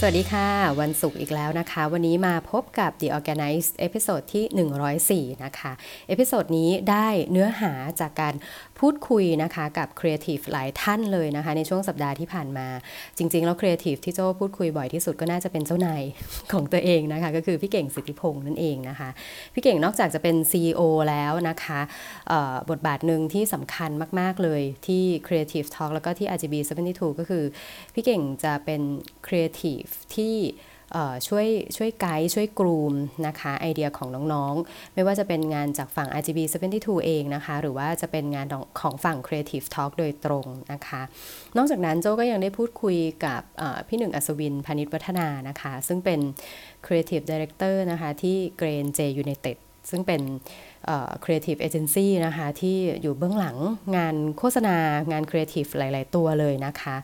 สวัสดีค่ะ วันศุกร์อีกแล้วนะคะ วันนี้มาพบกับ The Organize เอพิโซดที่ 104 นะคะ episode นี้ได้เนื้อหาจากการพูดคุยนะคะกับครีเอทีฟหลายท่านเลยนะคะ ในช่วงสัปดาห์ที่ผ่านมา จริง ๆ แล้วครีเอทีฟที่โจ้พูดคุยบ่อยที่สุดก็น่าจะเป็นเจ้านายของตัวเองนะคะ ก็คือพี่เก่งสิทธิพงศ์นั่นเองนะคะ พี่เก่งนอกจากจะเป็น CEO แล้วนะคะบทบาทหนึ่งที่สำคัญมาก ๆ เลยที่ Creative Talk แล้วก็ที่ RGB 72ก็คือ พี่เก่งจะเป็นครีเอที่ช่วยช่วยไกด์ช่วยกรูมนะคะไอเดียของน้องๆ ไม่ว่าจะเป็นงานจากฝั่ง RGB 72 เองนะคะ หรือว่าจะเป็นงานของฝั่ง Creative Talk โดยตรงนะคะ นอกจากนั้นโจก็ยังได้พูดคุยกับพี่หนึ่งอัศวินพานิชวัฒนานะคะ ซึ่งเป็น Creative Director นะคะ ที่ Grain J United ซึ่งเป็น Creative Agency นะคะที่อยู่เบื้องหลังงานโฆษณางาน Creative หลาย ๆ ตัวเลยนะคะ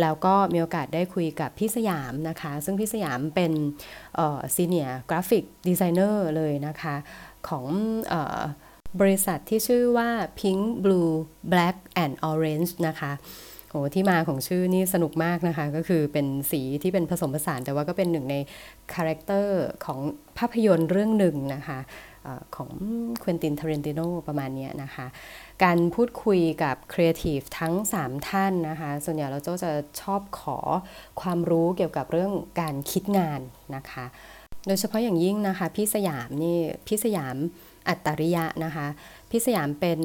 แล้วก็มีโอกาสได้คุยกับพี่สยามนะคะ ซึ่งพี่สยามเป็น Senior Graphic Designer เลยนะคะ ของบริษัทที่ชื่อว่า Pink Blue Black and Orange นะคะโอ้ที่มาของชื่อนี่สนุกมากนะคะ ก็คือเป็นสีที่เป็นผสมผสาน แต่ว่าก็เป็นหนึ่งใน character ของภาพยนตร์เรื่องหนึ่งนะคะ ของ Quentin Tarantino ประมาณนี้นะคะ การพูดคุยกับครีเอทีฟทั้ง 3 ท่านนะคะ ส่วนใหญ่เราจะชอบขอความรู้เกี่ยวกับเรื่องการคิดงานนะคะ โดยเฉพาะอย่างยิ่งนะคะ พี่สยามนี่พี่สยามอัตตริยะนะคะ พี่สยามเป็น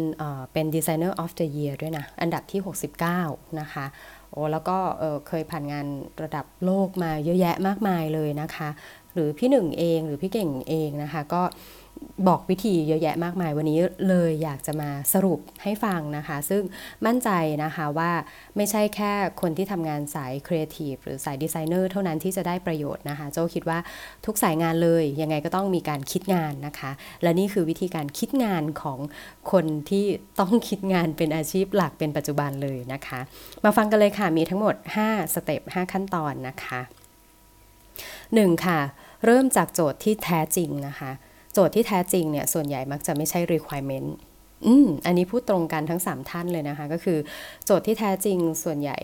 เป็น Designer of the Year ด้วยนะ อันดับที่ 69 นะคะโอ้แล้วก็เคยผ่านงานระดับโลกมาเยอะแยะมากมายเลยนะคะ หรือพี่หนึ่งเองหรือพี่เก่งเองนะคะก็ บอกวิธีเยอะแยะมากมายวันนี้เลยอยากจะมาสรุปให้ฟังนะคะ ซึ่งมั่นใจนะคะว่าไม่ใช่แค่คนที่ทำงานสายครีเอทีฟหรือสายดีไซเนอร์เท่านั้นที่จะได้ประโยชน์นะคะ โจ้คิดว่าทุกสายงานเลย ยังไงก็ต้องมีการคิดงานนะคะ และนี่คือวิธีการคิดงานของคนที่ต้องคิดงานเป็นอาชีพหลักเป็นปัจจุบันเลยนะคะ มาฟังกันเลยค่ะมีทั้งหมด 5 สเต็ป 5 ขั้นตอนนะคะ 1. ค่ะ เริ่มจากโจทย์ที่แท้จริงนะคะ โจทย์ที่แท้จริงเนี่ยส่วนใหญ่มักจะไม่ใช่ requirement อืมอันนี้พูดตรงกันทั้ง 3 ท่านเลยนะคะ ก็คือโจทย์ที่แท้จริงส่วนใหญ่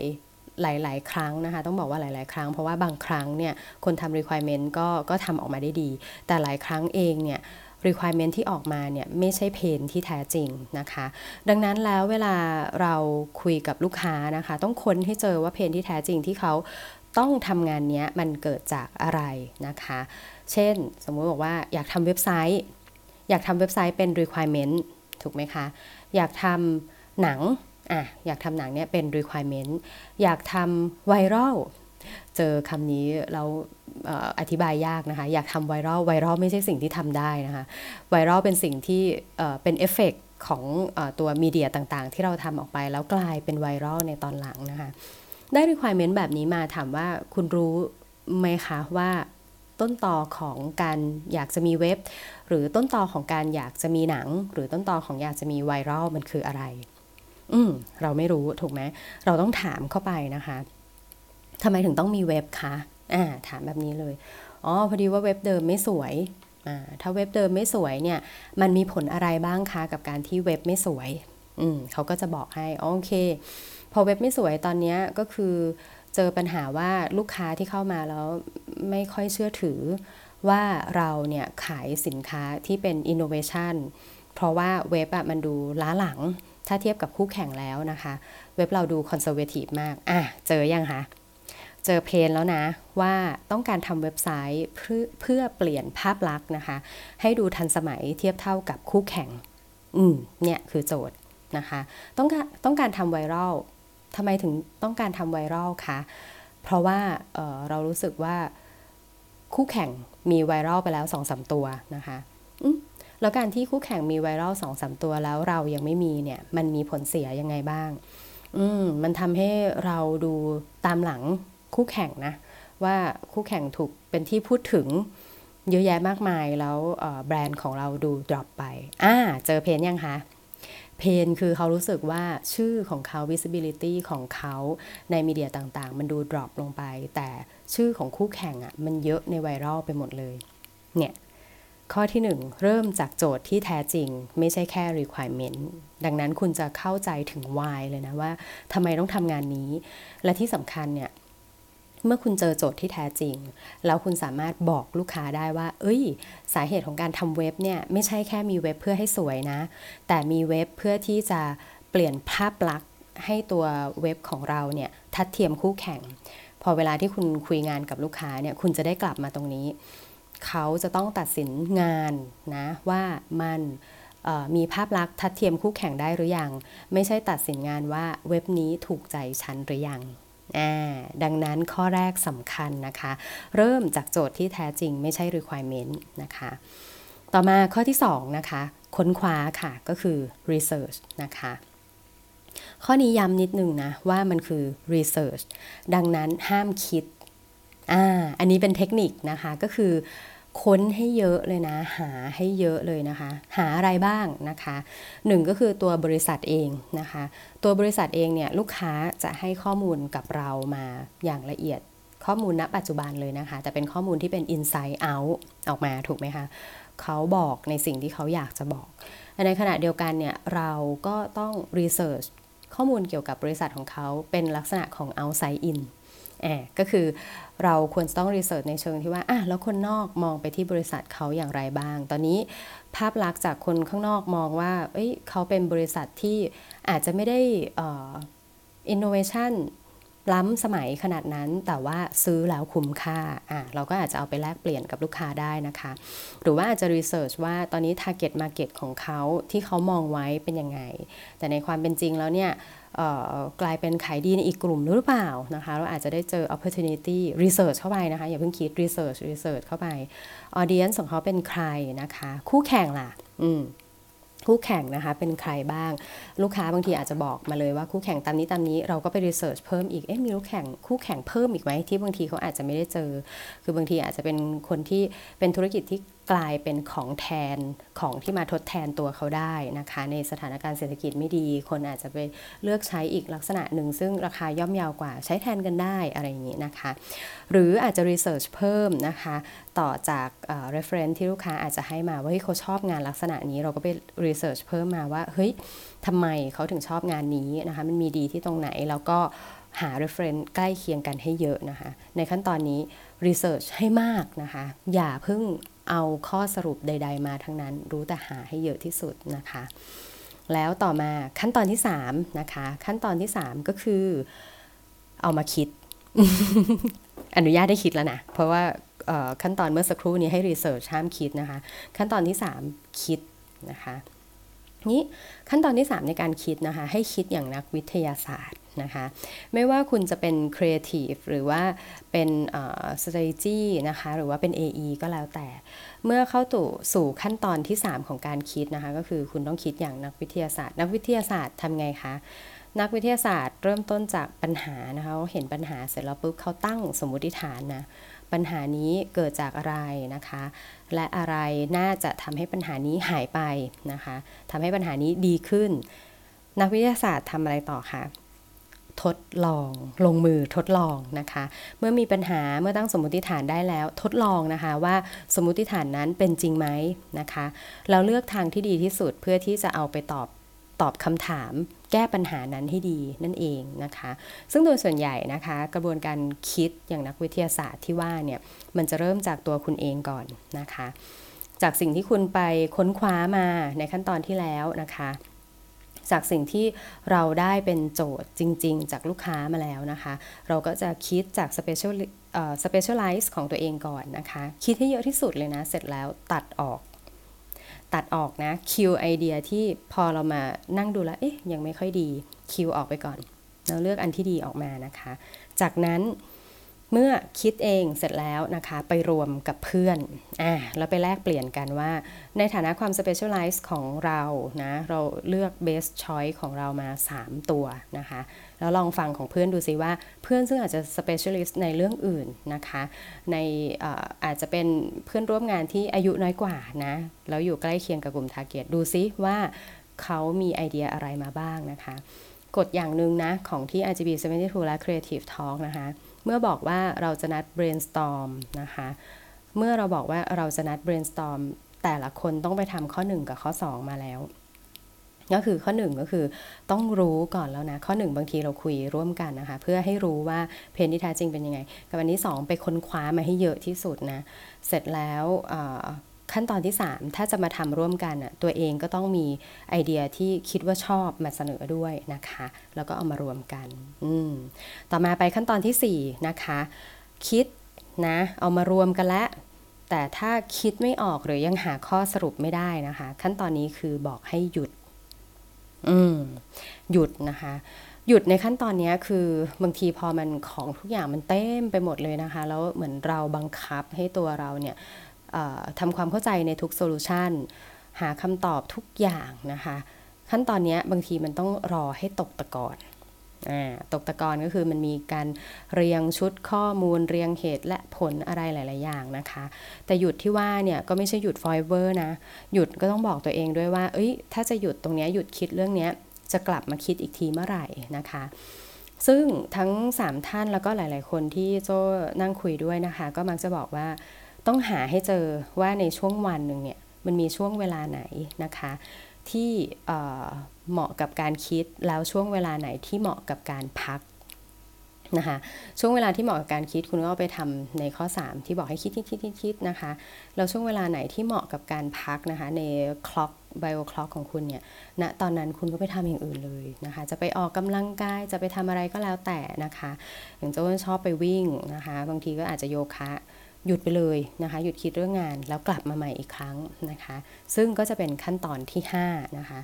หลาย ๆ ครั้งนะคะ ต้องบอกว่าหลาย ๆ ครั้ง เพราะว่าบางครั้งเนี่ยคนทำ requirement ก็ก็ทำออกมาได้ดี แต่หลายครั้งเองเนี่ย requirement ที่ออกมาเนี่ยไม่ใช่เพนที่แท้จริงนะคะ ดังนั้นแล้วเวลาเราคุยกับลูกค้านะคะ ต้องค้นให้เจอว่าเพนที่แท้จริงที่เขาต้องทำงานนี้มันเกิดจากอะไรนะคะ เช่น สมมุติบอกว่าอยากทำเว็บไซต์ อยากทำเว็บไซต์เป็น requirement ถูกไหมคะ อยากทำหนังอะอยากทำหนังเนี่ยเป็น requirement อยากทำไวรัลเจอคำนี้เราอธิบายยากนะคะ อยากทำไวรัลไวรัลไม่ใช่สิ่งที่ทำได้นะคะ ไวรัลเป็นสิ่งที่เป็นเอฟเฟกของอตัวมีเดียต่างๆ ที่เราทำออกไปแล้วกลายเป็นไวรัลในตอนหลังนะคะ ได้ requirement แบบนี้มาถามว่าคุณรู้ไหมคะว่า ต้นต่อของการอยากจะมีเว็บ หรือต้นต่อของการอยากจะมีหนัง หรือต้นต่อของอยากจะมีไวรัลมันคืออะไร อืมเราไม่รู้ถูกไหมเราต้องถามเข้าไปนะคะทำไมถึงต้องมีเว็บคะอ่าถามแบบนี้เลยอ๋อพอดีว่าเว็บเดิมไม่สวยอ่าถ้าเว็บเดิมไม่สวยเนี่ยมันมีผลอะไรบ้างคะกับการที่เว็บไม่สวยอืมเขาก็จะบอกให้โอเค พอเว็บไม่สวยตอนนี้ก็คือ เจอปัญหาว่าลูกค้าที่เข้ามาแล้วไม่ค่อยเชื่อถือว่าเราเนี่ยขายสินค้าที่เป็นอินโนเวชันเพราะว่าเว็บอะมันดูล้าหลังถ้าเทียบกับคู่แข่งแล้วนะคะ เว็บเราดู conservative มาก อะ เจอยังคะเจอ pain แล้วนะว่าต้องการทำเว็บไซต์เพื่อเพื่อเปลี่ยนภาพลักษณ์นะคะ ให้ดูทันสมัยเทียบเท่ากับคู่แข่ง อืม เนี่ยคือโจทย์นะคะ ต้องการต้องการทำ viral ทำไมถึงต้องการทำไวรัลคะ เพราะว่าเเรารู้สึกว่าคู่แข่งมีไวรัลไปแล้ว2อสตัวนะคะแล้วการที่คู่แข่งมีไวรัลสองสตัวแล้วเรายังไม่มีเนี่ย มันมีผลเสียยังไงบ้าง อืมมันทำให้เราดูตามหลังคู่แข่งนะ ว่าคู่แข่งถูกเป็นที่พูดถึงเยอะแยะมากมายแล้วแบรนด์ของเราดูดรอปไป อ่า เจอเพนยังคะ เพนคือเขารู้สึกว่าชื่อของเขา visibility ของเขาในมีเดียต่างๆ มันดู drop ลงไป แต่ชื่อของคู่แข่งอะ่ะมันเยอะในไวรัลไปหมดเลย เนี่ย ข้อที่ 1 เริ่มจากโจทย์ที่แท้จริง ไม่ใช่แค่ requirement ดังนั้นคุณจะเข้าใจถึง why เลยนะว่าทำไมต้องทำงานนี้ และที่สำคัญเนี่ย เมื่อคุณเจอโจทย์ที่แท้จริง แล้วคุณสามารถบอกลูกค้าได้ว่า เอ้ย สาเหตุของการทำเว็บเนี่ยไม่ใช่แค่มีเว็บเพื่อให้สวยนะ แต่มีเว็บเพื่อที่จะเปลี่ยนภาพลักษณ์ให้ตัวเว็บของเราเนี่ยทัดเทียมคู่แข่ง พอเวลาที่คุณคุยงานกับลูกค้าเนี่ยคุณจะได้กลับมาตรงนี้ เขาจะต้องตัดสินงานนะว่ามันมีภาพลักษณ์ทัดเทียมคู่แข่งได้หรือยัง ไม่ใช่ตัดสินงานว่าเว็บนี้ถูกใจฉันหรือยัง ดังนั้นข้อแรกสำคัญนะคะ เริ่มจากโจทย์ที่แท้จริงไม่ใช่ requirement นะคะ ต่อมาข้อที่2นะคะ ค้นคว้าค่ะ ก็คือ research นะคะข้อนี้ย้ำนิดนึงนะ ว่ามันคือ research ดังนั้นห้ามคิดอ่าอันนี้เป็นเทคนิคนะคะ ก็คือ ค้นให้เยอะเลยนะ หาให้เยอะเลยนะคะ หาอะไรบ้างนะคะหนึ่งก็คือตัวบริษัทเองนะคะ ตัวบริษัทเองเนี่ยลูกค้าจะให้ข้อมูลกับเรามาอย่างละเอียดข้อมูลณปัจจุบันเลยนะคะ แต่เป็นข้อมูลที่เป็น inside out ออกมาถูกไหมคะเขาบอกในสิ่งที่เขาอยากจะบอกในขณะเดียวกันเนี่ยเราก็ต้อง research ข้อมูลเกี่ยวกับบริษัทของเขาเป็นลักษณะของ outside in ก็คือเราควรต้องรีเสิร์ชในเชิงที่ว่าอะแล้วคนนอกมองไปที่บริษัทเขาอย่างไรบ้าง ตอนนี้ภาพลักษณ์จากคนข้างนอกมองว่าเอ้ยเขาเป็นบริษัทที่อาจจะไม่ได้อินโนเวชันล้ำสมัยขนาดนั้นแต่ว่าซื้อแล้วคุ้มค่าอะเราก็อาจจะเอาไปแลกเปลี่ยนกับลูกค้าได้นะคะ หรือว่าอาจจะรีเสิร์ชว่าตอนนี้ target market ของเขาที่เขามองไว้เป็นยังไง แต่ในความเป็นจริงแล้วเนี่ย กลายเป็นขายดีในอีกกลุ่มหรือเปล่านะคะเราอาจจะได้เจอ opportunity research เข้าไปนะคะ อย่าเพิ่งคิด research research เข้าไป audience ของเขาเป็นใครนะคะ คู่แข่งล่ะ อืมคู่แข่งนะคะเป็นใครบ้าง ลูกค้าบางทีอาจจะบอกมาเลยว่าคู่แข่งตามนี้ตามนี้เราก็ไปรีเสิร์ชเพิ่มอีกเอ๊ะมีลูกแข่งคู่แข่งเพิ่มอีกไหมที่บางทีเขาอาจจะไม่ได้เจอ คือบางทีอาจจะเป็นคนที่เป็นธุรกิจที่ กลายเป็นของแทนของที่มาทดแทนตัวเขาได้นะคะ ในสถานการณ์เศรษฐกิจไม่ดี คนอาจจะไปเลือกใช้อีกลักษณะหนึ่ง ซึ่งราคาย่อมเยาวกว่าใช้แทนกันได้อะไรอย่างนี้นะคะ หรืออาจจะรีเสิร์ชเพิ่มนะคะ ต่อจาก reference ที่ลูกค้าอาจจะให้มาว่าเฮ้ยเขาชอบงานลักษณะนี้เราก็ไปรีเสิร์ชเพิ่มมาว่าเฮ้ยทำไมเขาถึงชอบงานนี้นะคะ มันมีดีที่ตรงไหนแล้วก็หา reference ใกล้เคียงกันให้เยอะนะคะ ในขั้นตอนนี้ research ให้มากนะคะ อย่าเพิ่ง เอาข้อสรุปใด ๆ มาทั้งนั้น รู้แต่หาให้เยอะที่สุดนะคะ แล้วต่อมาขั้นตอนที่3นะคะ ขั้นตอนที่ 3 ก็คือเอามาคิด อนุญาตได้คิดแล้วนะ เพราะว่าขั้นตอนเมื่อสักครู่นี้ให้ research ห้ามคิดนะคะ ขั้นตอนที่ 3 คิดนะคะ นี้ขั้นตอนที่ 3 ในการคิดนะคะ ให้คิดอย่างนักวิทยาศาสตร์นะคะไม่ว่าคุณจะเป็นครีเอทีฟหรือว่าเป็น strategy นะคะหรือว่าเป็น AE ก็แล้วแต่ เมื่อเข้าตู่สู่ขั้นตอนที่ 3 ของการคิดนะคะ ก็คือคุณต้องคิดอย่างนักวิทยาศาสตร์ นักวิทยาศาสตร์ทำไงคะนักวิทยาศาสตร์เริ่มต้นจากปัญหานะคะเห็นปัญหาเสร็จแล้วปุ๊บเขาตั้งสมมติฐานนะ ปัญหานี้เกิดจากอะไรนะคะ และอะไรน่าจะทำให้ปัญหานี้หายไปนะคะทำให้ปัญหานี้ดีขึ้น นักวิทยาศาสตร์ทำอะไรต่อคะทดลองลงมือทดลองนะคะ เมื่อมีปัญหาเมื่อตั้งสมมติฐานได้แล้ว ทดลองนะคะว่าสมมติฐานนั้นเป็นจริงไหมนะคะ เราเลือกทางที่ดีที่สุดเพื่อที่จะเอาไปตอบ ตอบคำถามแก้ปัญหานั้นให้ดีนั่นเองนะคะ ซึ่งโดยส่วนใหญ่นะคะ กระบวนการคิดอย่างนักวิทยาศาสตร์ที่ว่าเนี่ยมันจะเริ่มจากตัวคุณเองก่อนนะคะ จากสิ่งที่คุณไปค้นคว้ามาในขั้นตอนที่แล้วนะคะ จากสิ่งที่เราได้เป็นโจทย์จริง ๆ จากลูกค้ามาแล้วนะคะ เราก็จะคิดจาก special specialize ของตัวเองก่อนนะคะ คิดให้เยอะที่สุดเลยนะ เสร็จแล้วตัดออก ตัดออกนะคิวไอเดียที่พอเรามานั่งดูแล้วเอ๊ะยังไม่ค่อยดีคิวออกไปก่อน เราเลือกอันที่ดีออกมานะคะ จากนั้น เมื่อคิดเองเสร็จแล้วนะคะไปรวมกับเพื่อนอ่าแล้วไปแลกเปลี่ยนกันว่า ในฐานะความ specialize ของเรานะเราเลือก best choice ของเรามา 3 ตัวนะคะ แล้วลองฟังของเพื่อนดูซิว่าเพื่อนซึ่งอาจจะ specialist ในเรื่องอื่นนะคะ ในอาอาจจะเป็นเพื่อนร่วมงานที่อายุน้อยกว่านะแล้วอยู่ใกล้เคียงกับกลุ่ม target ดูซิว่าเขามีไอเดียอะไรมาบ้างนะคะ กฎอย่างหนึ่งนะของที่ RGB 72และ Creative Talk นะคะ เมื่อบอกว่าเราจะนัด brainstorm นะคะ เมื่อเราบอกว่าเราจะนัด brainstorm แต่ละคนต้องไปทำข้อ 1 กับข้อ 2 มาแล้ว ก็คือข้อ 1 ก็คือต้องรู้ก่อนแล้วนะ ข้อ 1 บางทีเราคุยร่วมกันนะคะ เพื่อให้รู้ว่าเพนที่แท้จริงเป็นยังไง กับอันที่ 2 ไปค้นคว้ามาให้เยอะที่สุดนะ เสร็จแล้ว ขั้นตอนที่ 3 ถ้าจะมาทำร่วมกันอะตัวเองก็ต้องมีไอเดียที่คิดว่าชอบมาเสนอด้วยนะคะ แล้วก็เอามารวมกันต่อมาไปขั้นตอนที่4นะคะ คิดนะเอามารวมกันแล้วแต่ถ้าคิดไม่ออกหรือยังหาข้อสรุปไม่ได้นะคะ ขั้นตอนนี้คือบอกให้หยุด อืม หยุดนะคะ หยุดในขั้นตอนนี้คือบางทีพอมันของทุกอย่างมันเต็มไปหมดเลยนะคะ แล้วเหมือนเราบังคับให้ตัวเราเนี่ย ทำความเข้าใจในทุกโซลูชันหาคำตอบทุกอย่างนะคะ ขั้นตอนนี้บางทีมันต้องรอให้ตกตะกอนตกตะกอนก็คือมันมีการเรียงชุดข้อมูลเรียงเหตุและผลอะไรหลาย ๆ อย่างนะคะ แต่หยุดที่ว่าเนี่ยก็ไม่ใช่หยุดฟอยเวอร์นะ หยุดก็ต้องบอกตัวเองด้วยว่า เอ้ย ถ้าจะหยุดตรงนี้หยุดคิดเรื่องนี้จะกลับมาคิดอีกทีเมื่อไหร่นะคะ ซึ่งทั้ง 3 ท่านแล้วก็หลาย ๆ คนที่โจนั่งคุยด้วยนะคะ ก็มักจะบอกว่า ต้องหาให้เจอว่าในช่วงวันหนึ่งเนี่ยมันมีช่วงเวลาไหนนะคะ ที่เหมาะกับการคิดแล้วช่วงเวลาไหนที่เหมาะกับการพักนะคะช่วงเวลาที่เหมาะกับการคิดคุณก็ไปทำในข้อ 3 ที่บอกให้คิดคิดคิดคิดคิดนะคะแล้วช่วงเวลาไหนที่เหมาะกับการพักนะคะในคล็อกไบโอคล็อกของคุณเนี่ยณนะตอนนั้นคุณก็ไปทำอย่างอื่นเลยนะคะ จะไปออกกำลังกายจะไปทำอะไรก็แล้วแต่นะคะอย่างเจ้าชอบไปวิ่งนะคะ บางทีก็อาจจะโยคะ หยุดไปเลยนะคะหยุดคิดเรื่องงานแล้วกลับมาใหม่อีกครั้งนะคะ ซึ่งก็จะเป็นขั้นตอนที่5นะคะ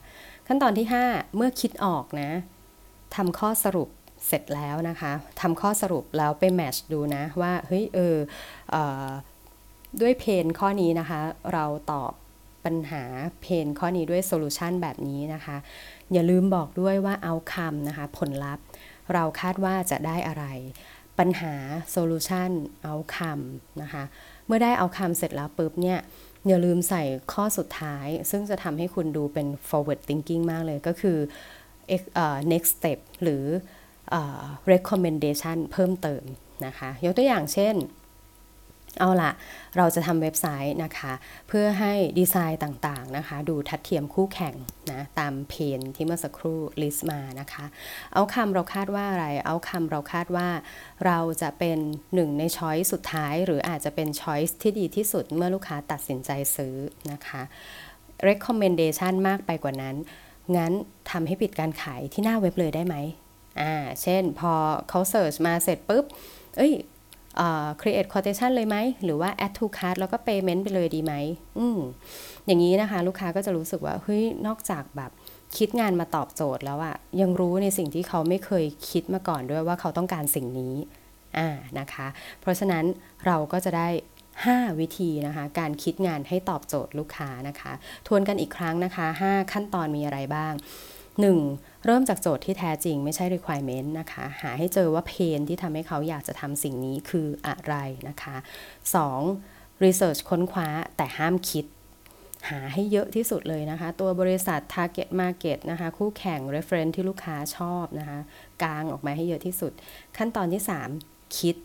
ขั้นตอนที่ 5 เมื่อคิดออกนะทำข้อสรุปเสร็จแล้วนะคะทำข้อสรุปแล้วไปแมชดูนะว่าเฮ้ยเออเออด้วย pain ข้อนี้นะคะ เราตอบปัญหา pain ข้อนี้ด้วย solution แบบนี้นะคะ อย่าลืมบอกด้วยว่า outcome นะคะ ผลลัพธ์ เราคาดว่าจะได้อะไร ปัญหา solution outcome นะคะ เมื่อได้ outcome เสร็จแล้วปุ๊บเนี่ยอย่าลืมใส่ข้อสุดท้าย ซึ่งจะทำให้คุณดูเป็น forward thinking มากเลยก็คือ next step หรือ recommendation เพิ่มเติมนะคะ ยกตัวอย่างเช่น เอาละเราจะทำเว็บไซต์นะคะ เพื่อให้ดีไซน์ต่างๆนะคะ ดูทัดเทียมคู่แข่งนะตามเพนที่เมื่อสักครู่ลิสต์มานะคะเอาคำเราคาดว่าอะไร เอาคำเราคาดว่า เราจะเป็นหนึ่งในช้อยสุดท้าย หรืออาจจะเป็นช้อยที่ดีที่สุดเมื่อลูกค้าตัดสินใจซื้อนะคะ recommendation มากไปกว่านั้น งั้นทำให้ปิดการขายที่หน้าเว็บเลยได้ไหมอ่าเช่นพอเขาเสิร์ชมาเสร็จปุ๊บเอ้ย create quotation เลยไหม หรือว่า add to cart แล้วก็ payment ไปเลยดีไหมอืมอย่างนี้นะคะ ลูกค้าก็จะรู้สึกว่าเฮ้ยนอกจากแบบคิดงานมาตอบโจทย์แล้วอะยังรู้ในสิ่งที่เขาไม่เคยคิดมาก่อนด้วยว่าเขาต้องการสิ่งนี้อ่านะคะ เพราะฉะนั้นเราก็จะได้ 5 วิธีนะคะ การคิดงานให้ตอบโจทย์ลูกค้านะคะ ทวนกันอีกครั้งนะคะ 5 ขั้นตอนมีอะไรบ้าง 1. เริ่มจากโจทย์ที่แท้จริงไม่ใช่ requirement นะคะ หาให้เจอว่าเพนที่ทำให้เขาอยากจะทำสิ่งนี้คืออะไรนะคะ 2. research ค้นคว้าแต่ห้ามคิด หาให้เยอะที่สุดเลยนะคะ ตัวบริษัท target market นะคะ คู่แข่ง reference ที่ลูกค้าชอบนะคะ กลางออกมาให้เยอะที่สุด ขั้นตอนที่ 3 คิด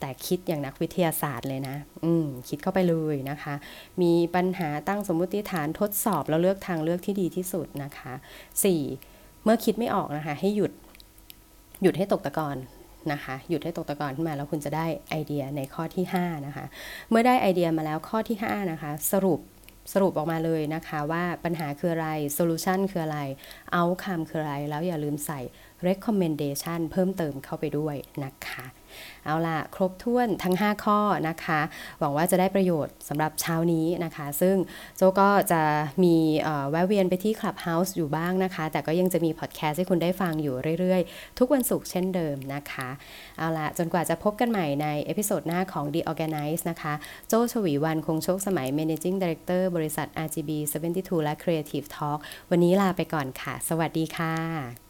แต่คิดอย่างนักวิทยาศาสตร์เลยนะ อืมคิดเข้าไปเลยนะคะ มีปัญหาตั้งสมมุติฐานทดสอบแล้วเลือกทางเลือกที่ดีที่สุดนะคะ 4. เมื่อคิดไม่ออกนะคะ ให้หยุดหยุดให้ตกตะกอนนะคะ หยุดให้ตกตะกอนขึ้นมาแล้วคุณจะได้ไอเดียในข้อที่ 5 นะคะ เมื่อได้ไอเดียมาแล้วข้อที่ 5 นะคะ สรุปสรุปออกมาเลยนะคะว่าปัญหาคืออะไร โซลูชันคืออะไร เอาคำคืออะไร แล้วอย่าลืมใส่ recommendation เพิ่มเติมเข้าไปด้วยนะคะ เอาล่ะ ครบถ้วนทั้ง 5 ข้อนะคะ หวังว่าจะได้ประโยชน์สำหรับเช้านี้นะคะ ซึ่งโจ้ก็จะมีแวะเวียนไปที่ Clubhouse อยู่บ้างนะคะ แต่ก็ยังจะมีพอดแคสต์ให้คุณได้ฟังอยู่เรื่อยๆ ทุกวันศุกร์เช่นเดิมนะคะ เอาล่ะ จนกว่าจะพบกันใหม่ในเอพิโซดหน้าของ The Organize นะคะ โจ้ฉวีวรรณคงโชคสมัย Managing Director บริษัท RGB 72 และ Creative Talk วันนี้ลาไปก่อนค่ะ สวัสดีค่ะ